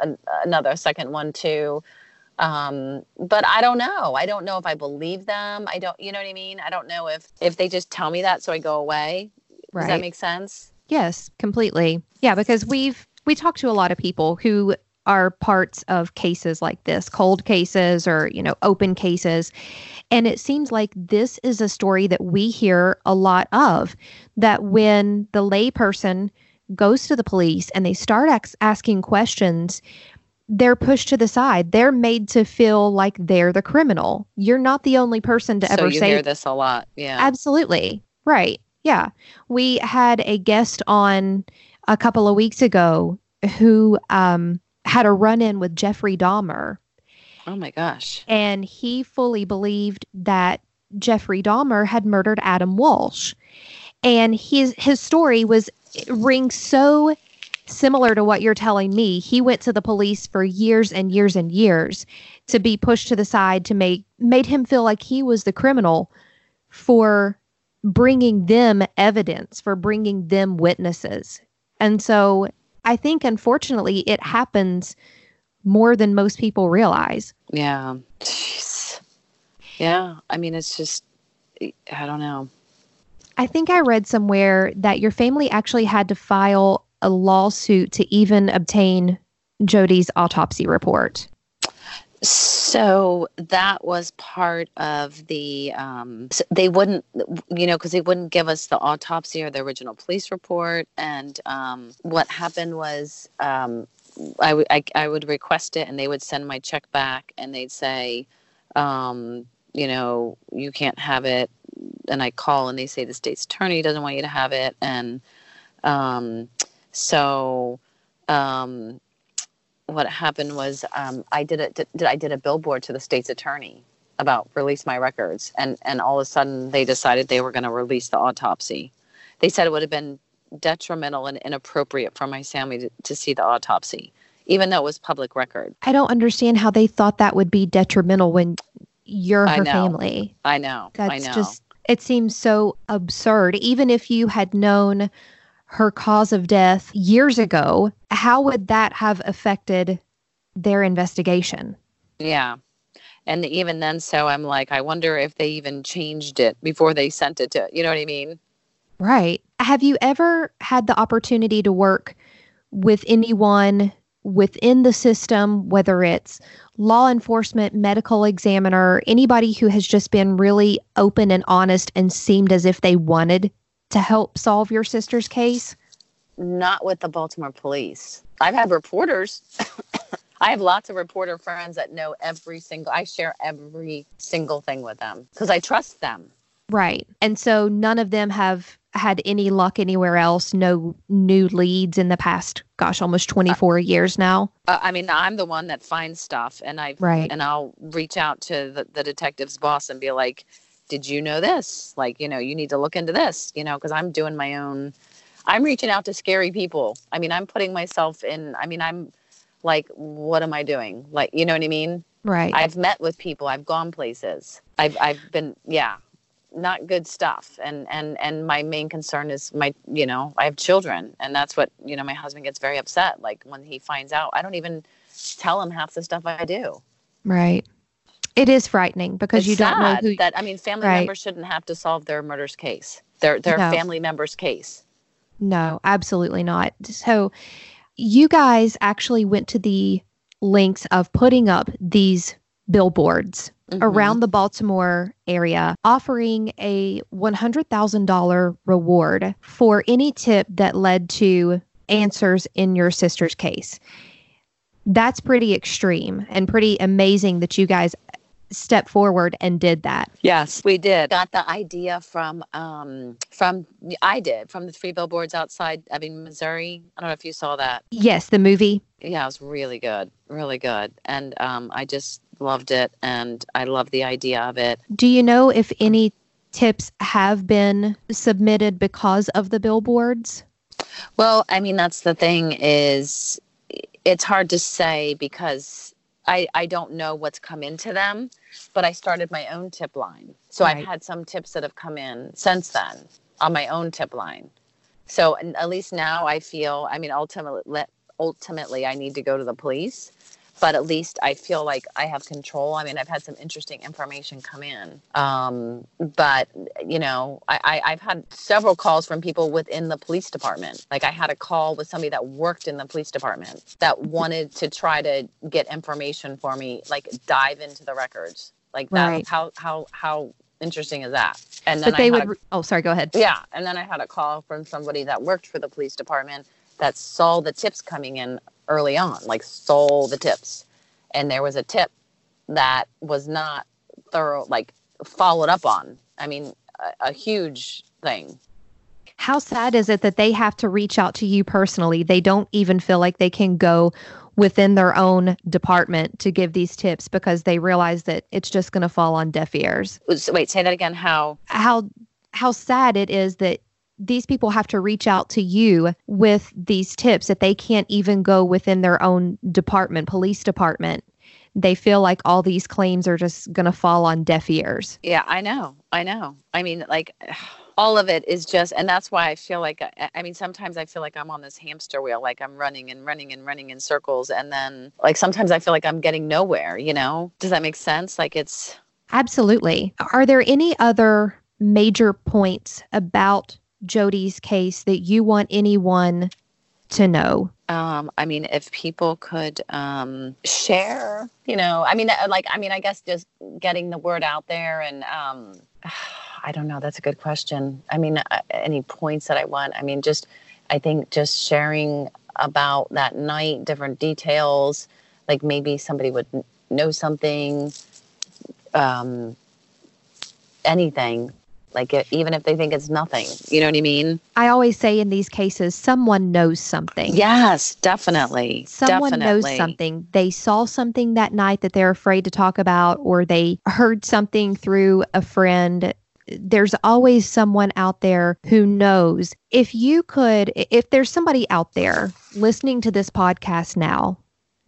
[SPEAKER 9] an, another second one too. Um, but I don't know. I don't know if I believe them. I don't, you know what I mean? I don't know if if they just tell me that so I go away. Does that make sense?
[SPEAKER 1] Yes, completely. Yeah, because we've we talked to a lot of people who are parts of cases like this, cold cases or, you know, open cases. And it seems like this is a story that we hear a lot of that when the layperson goes to the police and they start ax- asking questions, they're pushed to the side. They're made to feel like they're the criminal. You're not the only person to
[SPEAKER 9] so
[SPEAKER 1] ever
[SPEAKER 9] you
[SPEAKER 1] say
[SPEAKER 9] hear this a lot. Yeah.
[SPEAKER 1] Absolutely. Right. Yeah. We had a guest on a couple of weeks ago who um, had a run in with Jeffrey Dahmer,
[SPEAKER 9] oh my gosh.
[SPEAKER 1] and he fully believed that Jeffrey Dahmer had murdered Adam Walsh. And his his story was rings so similar to what you're telling me. He went to the police for years and years and years to be pushed to the side to make made him feel like he was the criminal for bringing them evidence, for bringing them witnesses. And so I think unfortunately it happens more than most people realize.
[SPEAKER 9] Yeah. Jeez. Yeah. I mean, it's just, I don't know.
[SPEAKER 1] I think I read somewhere that your family actually had to file a lawsuit to even obtain Jody's autopsy report.
[SPEAKER 9] So that was part of the. Um, they wouldn't, you know, because they wouldn't give us the autopsy or the original police report. And um, what happened was, um, I would I, I would request it, and they would send my check back, and they'd say, um, you know, you can't have it. And I call, and they say the state's attorney doesn't want you to have it, and um, so. Um, what happened was um, I did a did, I did a billboard to the state's attorney about release my records, and and all of a sudden they decided they were going to release the autopsy. They said it would have been detrimental and inappropriate for my family to, to see the autopsy, even though it was public record.
[SPEAKER 1] I don't understand how they thought that would be detrimental when you're her
[SPEAKER 9] know.
[SPEAKER 1] family.
[SPEAKER 9] I know.
[SPEAKER 1] That's
[SPEAKER 9] I know.
[SPEAKER 1] just it seems so absurd. Even if you had known her cause of death years ago, how would that have affected their investigation?
[SPEAKER 9] yeah. And even then, so I'm like, I wonder if they even changed it before they sent it to. You know what I mean?
[SPEAKER 1] Right. Have you ever had the opportunity to work with anyone within the system, whether it's law enforcement, medical examiner, anybody who has just been really open and honest and seemed as if they wanted to help solve your sister's case?
[SPEAKER 9] Not with the Baltimore police. I've had reporters. I have lots of reporter friends that know every single. I share every single thing with them because I trust them.
[SPEAKER 1] Right. And so none of them have had any luck anywhere else, no new leads in the past, gosh, almost 24 years now.
[SPEAKER 9] Uh, I mean, I'm the one that finds stuff and I
[SPEAKER 1] Right.
[SPEAKER 9] and I'll reach out to the, the detective's boss and be like, "Did you know this? Like, you know, you need to look into this, you know, because I'm doing my own I'm reaching out to scary people. I mean, I'm putting myself in I mean, I'm like what am I doing? Like, you know what I mean?
[SPEAKER 1] Right.
[SPEAKER 9] I've met with people, I've gone places. I've I've been yeah, not good stuff. And and and my main concern is my you know, I have children and that's what, you know, my husband gets very upset like when he finds out. I don't even tell him half the stuff I do.
[SPEAKER 1] right. It is frightening because
[SPEAKER 9] It's
[SPEAKER 1] you don't know who
[SPEAKER 9] that I mean family
[SPEAKER 1] Right.
[SPEAKER 9] members shouldn't have to solve their murder's case. Their their
[SPEAKER 1] No.
[SPEAKER 9] family member's case.
[SPEAKER 1] No, absolutely not. So, you guys actually went to the lengths of putting up these billboards
[SPEAKER 9] Mhm.
[SPEAKER 1] around the Baltimore area, offering a $100,000 reward for any tip that led to answers in your sister's case. That's pretty extreme and pretty amazing that you guys stepped forward and did that.
[SPEAKER 9] Yes, we did. Got the idea from um from I did from the three billboards outside Ebbing, Missouri. I don't know if you saw that.
[SPEAKER 1] Yes, the movie.
[SPEAKER 9] Yeah, it was really good, really good, and um, I just loved it, and I love the idea of it.
[SPEAKER 1] Do you know if any tips have been submitted because of the billboards?
[SPEAKER 9] Well, I mean, that's the thing is, it's hard to say because I I don't know what's come into them, but I started my own tip line, so
[SPEAKER 1] Right.
[SPEAKER 9] I've had some tips that have come in since then on my own tip line. So at least now I feel. I mean, ultimately, ultimately, I need to go to the police, but at least I feel like I have control. I mean, I've had some interesting information come in, um, but you know, I, I I've had several calls from people within the police department. Like I had a call with somebody that worked in the police department that wanted to try to get information for me, like dive into the records. Like that.
[SPEAKER 1] Right.
[SPEAKER 9] How how how interesting is that? And then
[SPEAKER 1] But they would.
[SPEAKER 9] a-
[SPEAKER 1] oh, sorry. Go ahead.
[SPEAKER 9] yeah, and then I had a call from somebody that worked for the police department that saw the tips coming in early on, like saw the tips, and there was a tip that was not thorough, like followed up on. I mean, a, a huge thing.
[SPEAKER 1] How sad is it that they have to reach out to you personally? They don't even feel like they can go within their own department to give these tips because they realize that it's just going to fall on deaf ears.
[SPEAKER 9] Wait, say that again. How?
[SPEAKER 1] How how sad it is that these people have to reach out to you with these tips that they can't even go within their own department, police department. They feel like all these claims are just going to fall on deaf ears.
[SPEAKER 9] Yeah, I know. I know. I mean, like all of it is just, and that's why I feel like, I, I mean, sometimes I feel like I'm on this hamster wheel, like I'm running and running and running in circles. And then, like, sometimes I feel like I'm getting nowhere, you know? Does that make sense? Like, it's,
[SPEAKER 1] Absolutely. Are there any other major points about Jody's case that you want anyone to know?
[SPEAKER 9] um, I mean, if people could um, share, you know, I mean, uh, like, I mean, I guess just getting the word out there and, um, I don't know. That's a good question. I mean, uh, any points that I want? I mean, just, I think just sharing about that night, different details, like maybe somebody would know something, um, anything, like it, even if they think it's nothing, you know what I mean?
[SPEAKER 1] I always say in these cases, someone knows something.
[SPEAKER 9] Yes, definitely.
[SPEAKER 1] Someone
[SPEAKER 9] definitely.
[SPEAKER 1] knows something. They saw something that night that they're afraid to talk about, or they heard something through a friend. There's always someone out there who knows. If you could, if there's somebody out there listening to this podcast now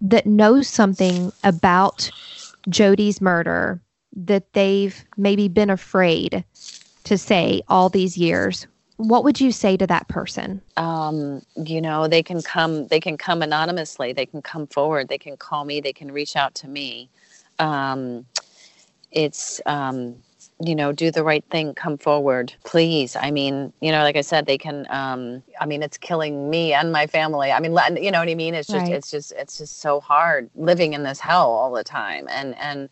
[SPEAKER 1] that knows something about Jody's murder that they've maybe been afraid to say all these years, what would you say to that person?
[SPEAKER 9] um, you know, they can come, they can come anonymously. They can come forward. They can call me. They can reach out to me. Um, it's, um, you know, do the right thing. Come forward, please. I mean, you know, like I said, they can. Um, I mean, it's killing me and my family. I mean, you know what I mean? It's just,
[SPEAKER 1] Right.
[SPEAKER 9] it's just, it's just so hard living in this hell all the time. And and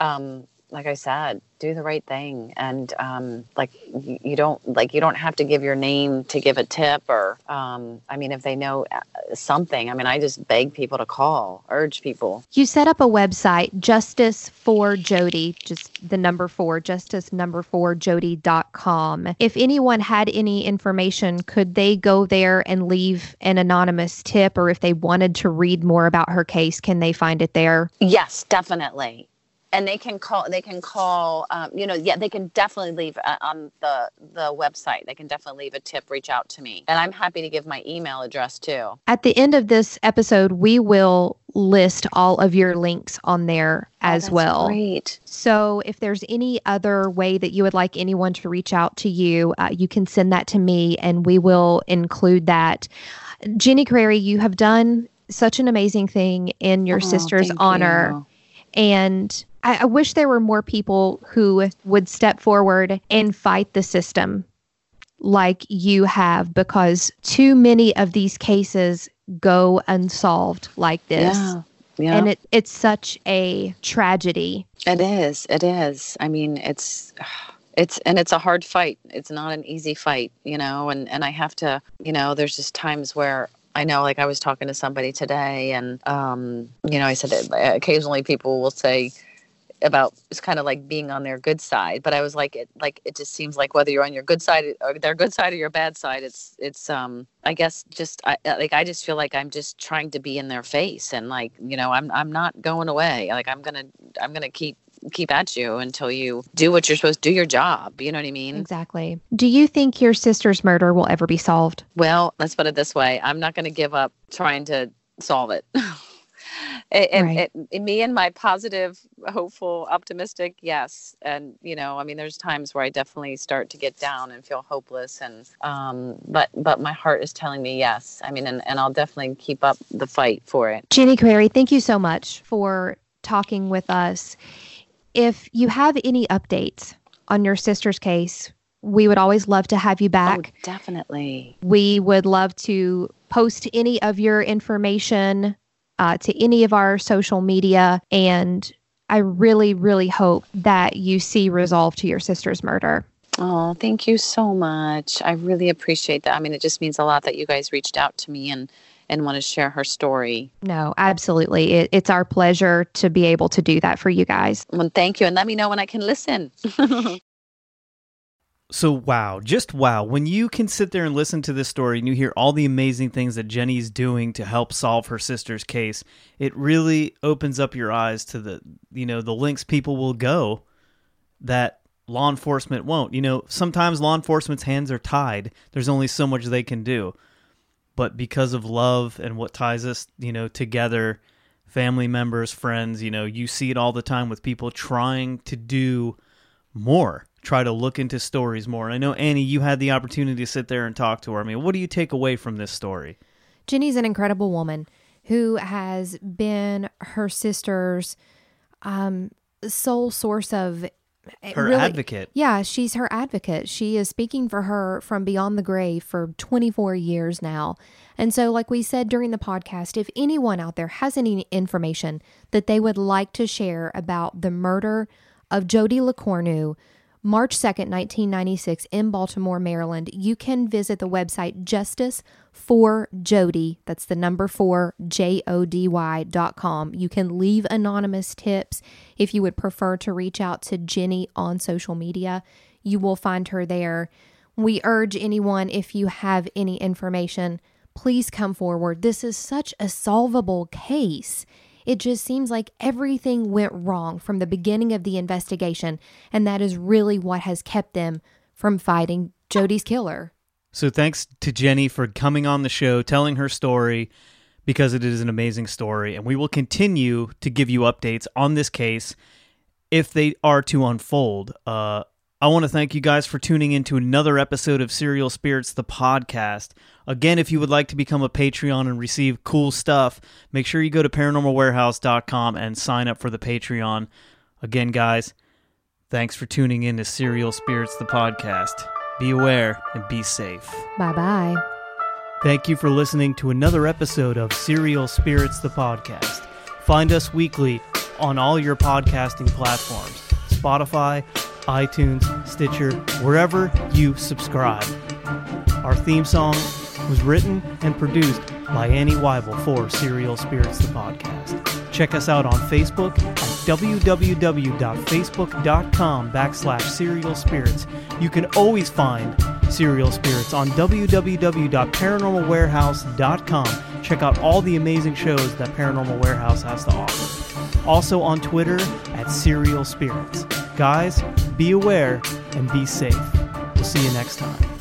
[SPEAKER 9] um, like I said, do the right thing, and um, like you, you don't like you don't have to give your name to give a tip, or um, I mean, if they know uh, something, I mean, I just beg people to call, urge people.
[SPEAKER 1] You set up a website, Justice for Jody, just the number four, justice number four Jody.com. If anyone had any information, could they go there and leave an anonymous tip, or if they wanted to read more about her case, can they find it there?
[SPEAKER 9] Yes, definitely. And they can call. They can call. Um, you know, yeah, they can definitely leave uh, on the the website. They can definitely leave a tip. Reach out to me, and I'm happy to give my email address too.
[SPEAKER 1] At the end of this episode, we will list all of your links on there as
[SPEAKER 9] Oh,
[SPEAKER 1] well.
[SPEAKER 9] Great.
[SPEAKER 1] So, if there's any other way that you would like anyone to reach out to you, uh, you can send that to me and we will include that. Jenny Carreri, you have done such an amazing thing in your
[SPEAKER 9] Oh,
[SPEAKER 1] sister's honor.
[SPEAKER 9] you.
[SPEAKER 1] And I, I wish there were more people who would step forward and fight the system like you have because too many of these cases go unsolved like this.
[SPEAKER 9] Yeah. Yeah.
[SPEAKER 1] And it, it's such a tragedy.
[SPEAKER 9] It is. It is. I mean, it's it's and it's a hard fight. It's not an easy fight, you know, and and I have to, you know, there's just times where I know like I was talking to somebody today and um, you know, I said that occasionally people will say about it's kind of like being on their good side, but I was like it like it just seems like whether you're on your good side or their good side or your bad side, it's it's um I guess just I like I just feel like I'm just trying to be in their face and like, you know, I'm I'm not going away. Like I'm going to I'm going to keep keep at you until you do what you're supposed to do your job. You know what I mean?
[SPEAKER 1] Exactly. Do you think your sister's murder will ever be solved?
[SPEAKER 9] Well, let's put it this way. I'm not going to give up trying to solve it. It, it-
[SPEAKER 1] Right.
[SPEAKER 9] it- it- me and my positive, hopeful, optimistic, yes. And you know, I mean, there's times where I definitely start to get down and feel hopeless, and um, but but my heart is telling me yes. I mean, and, and I'll definitely keep up the fight for it.
[SPEAKER 1] Jenny Carreri, thank you so much for talking with us. If you have any updates on your sister's case, we would always love to have you back.
[SPEAKER 9] Oh, definitely.
[SPEAKER 1] We would love to post any of your information uh, to any of our social media. And I really, really hope that you see resolve to your sister's murder.
[SPEAKER 9] Oh, thank you so much. I really appreciate that. I mean, it just means a lot that you guys reached out to me and and want to share her story.
[SPEAKER 1] No, absolutely. It, it's our pleasure to be able to do that for you guys.
[SPEAKER 9] Well, thank you, and let me know when I can listen.
[SPEAKER 8] So wow, just wow. When you can sit there and listen to this story and you hear all the amazing things that Jenny's doing to help solve her sister's case, it really opens up your eyes to the you know, the links people will go that law enforcement won't. You know, sometimes law enforcement's hands are tied. There's only so much they can do. But because of love and what ties us, you know, together, family members, friends, you know, you see it all the time with people trying to do more, try to look into stories more. And I know Annie, you had the opportunity to sit there and talk to her. I mean, what do you take away from this story?
[SPEAKER 1] Jenny's an incredible woman who has been her sister's um, sole source of
[SPEAKER 8] Her advocate.
[SPEAKER 1] Yeah, she's her advocate. She is speaking for her from beyond the grave for 24 years now. And so, like we said during the podcast, if anyone out there has any information that they would like to share about the murder of Jody LeCornu, March 2nd, 1996, in Baltimore, Maryland, you can visit the website Justice for Jody. That's the number four, J O D Y dot com. You can leave anonymous tips if you would prefer to reach out to Jenny on social media. You will find her there. We urge anyone, if you have any information, please come forward. This is such a solvable case. It just seems like everything went wrong from the beginning of the investigation, and that is really what has kept them from fighting Jody's killer.
[SPEAKER 8] So thanks to Jenny for coming on the show, telling her story, because it is an amazing story. And we will continue to give you updates on this case if they are to unfold. Uh, I want to thank you guys for tuning in to another episode of Serial Spirits, the podcast. Again, if you would like to become a Patreon and receive cool stuff, make sure you go to paranormalwarehouse.com and sign up for the Patreon. Again, guys, thanks for tuning in to Serial Spirits, the podcast. Be aware and be safe.
[SPEAKER 1] Bye bye.
[SPEAKER 8] Thank you for listening to another episode of Serial Spirits, the podcast. Find us weekly on all your podcasting platforms Spotify, iTunes, Stitcher, wherever you subscribe. Our theme song was written and produced by Annie Weible for Serial Spirits the Podcast. Check us out on Facebook at www.facebook.com backslash Serial Spirits. You can always find Serial Spirits on www.paranormalwarehouse.com. Check out all the amazing shows that Paranormal Warehouse has to offer. Also on Twitter at Serial Spirits. Guys, be aware and be safe. We'll see you next time.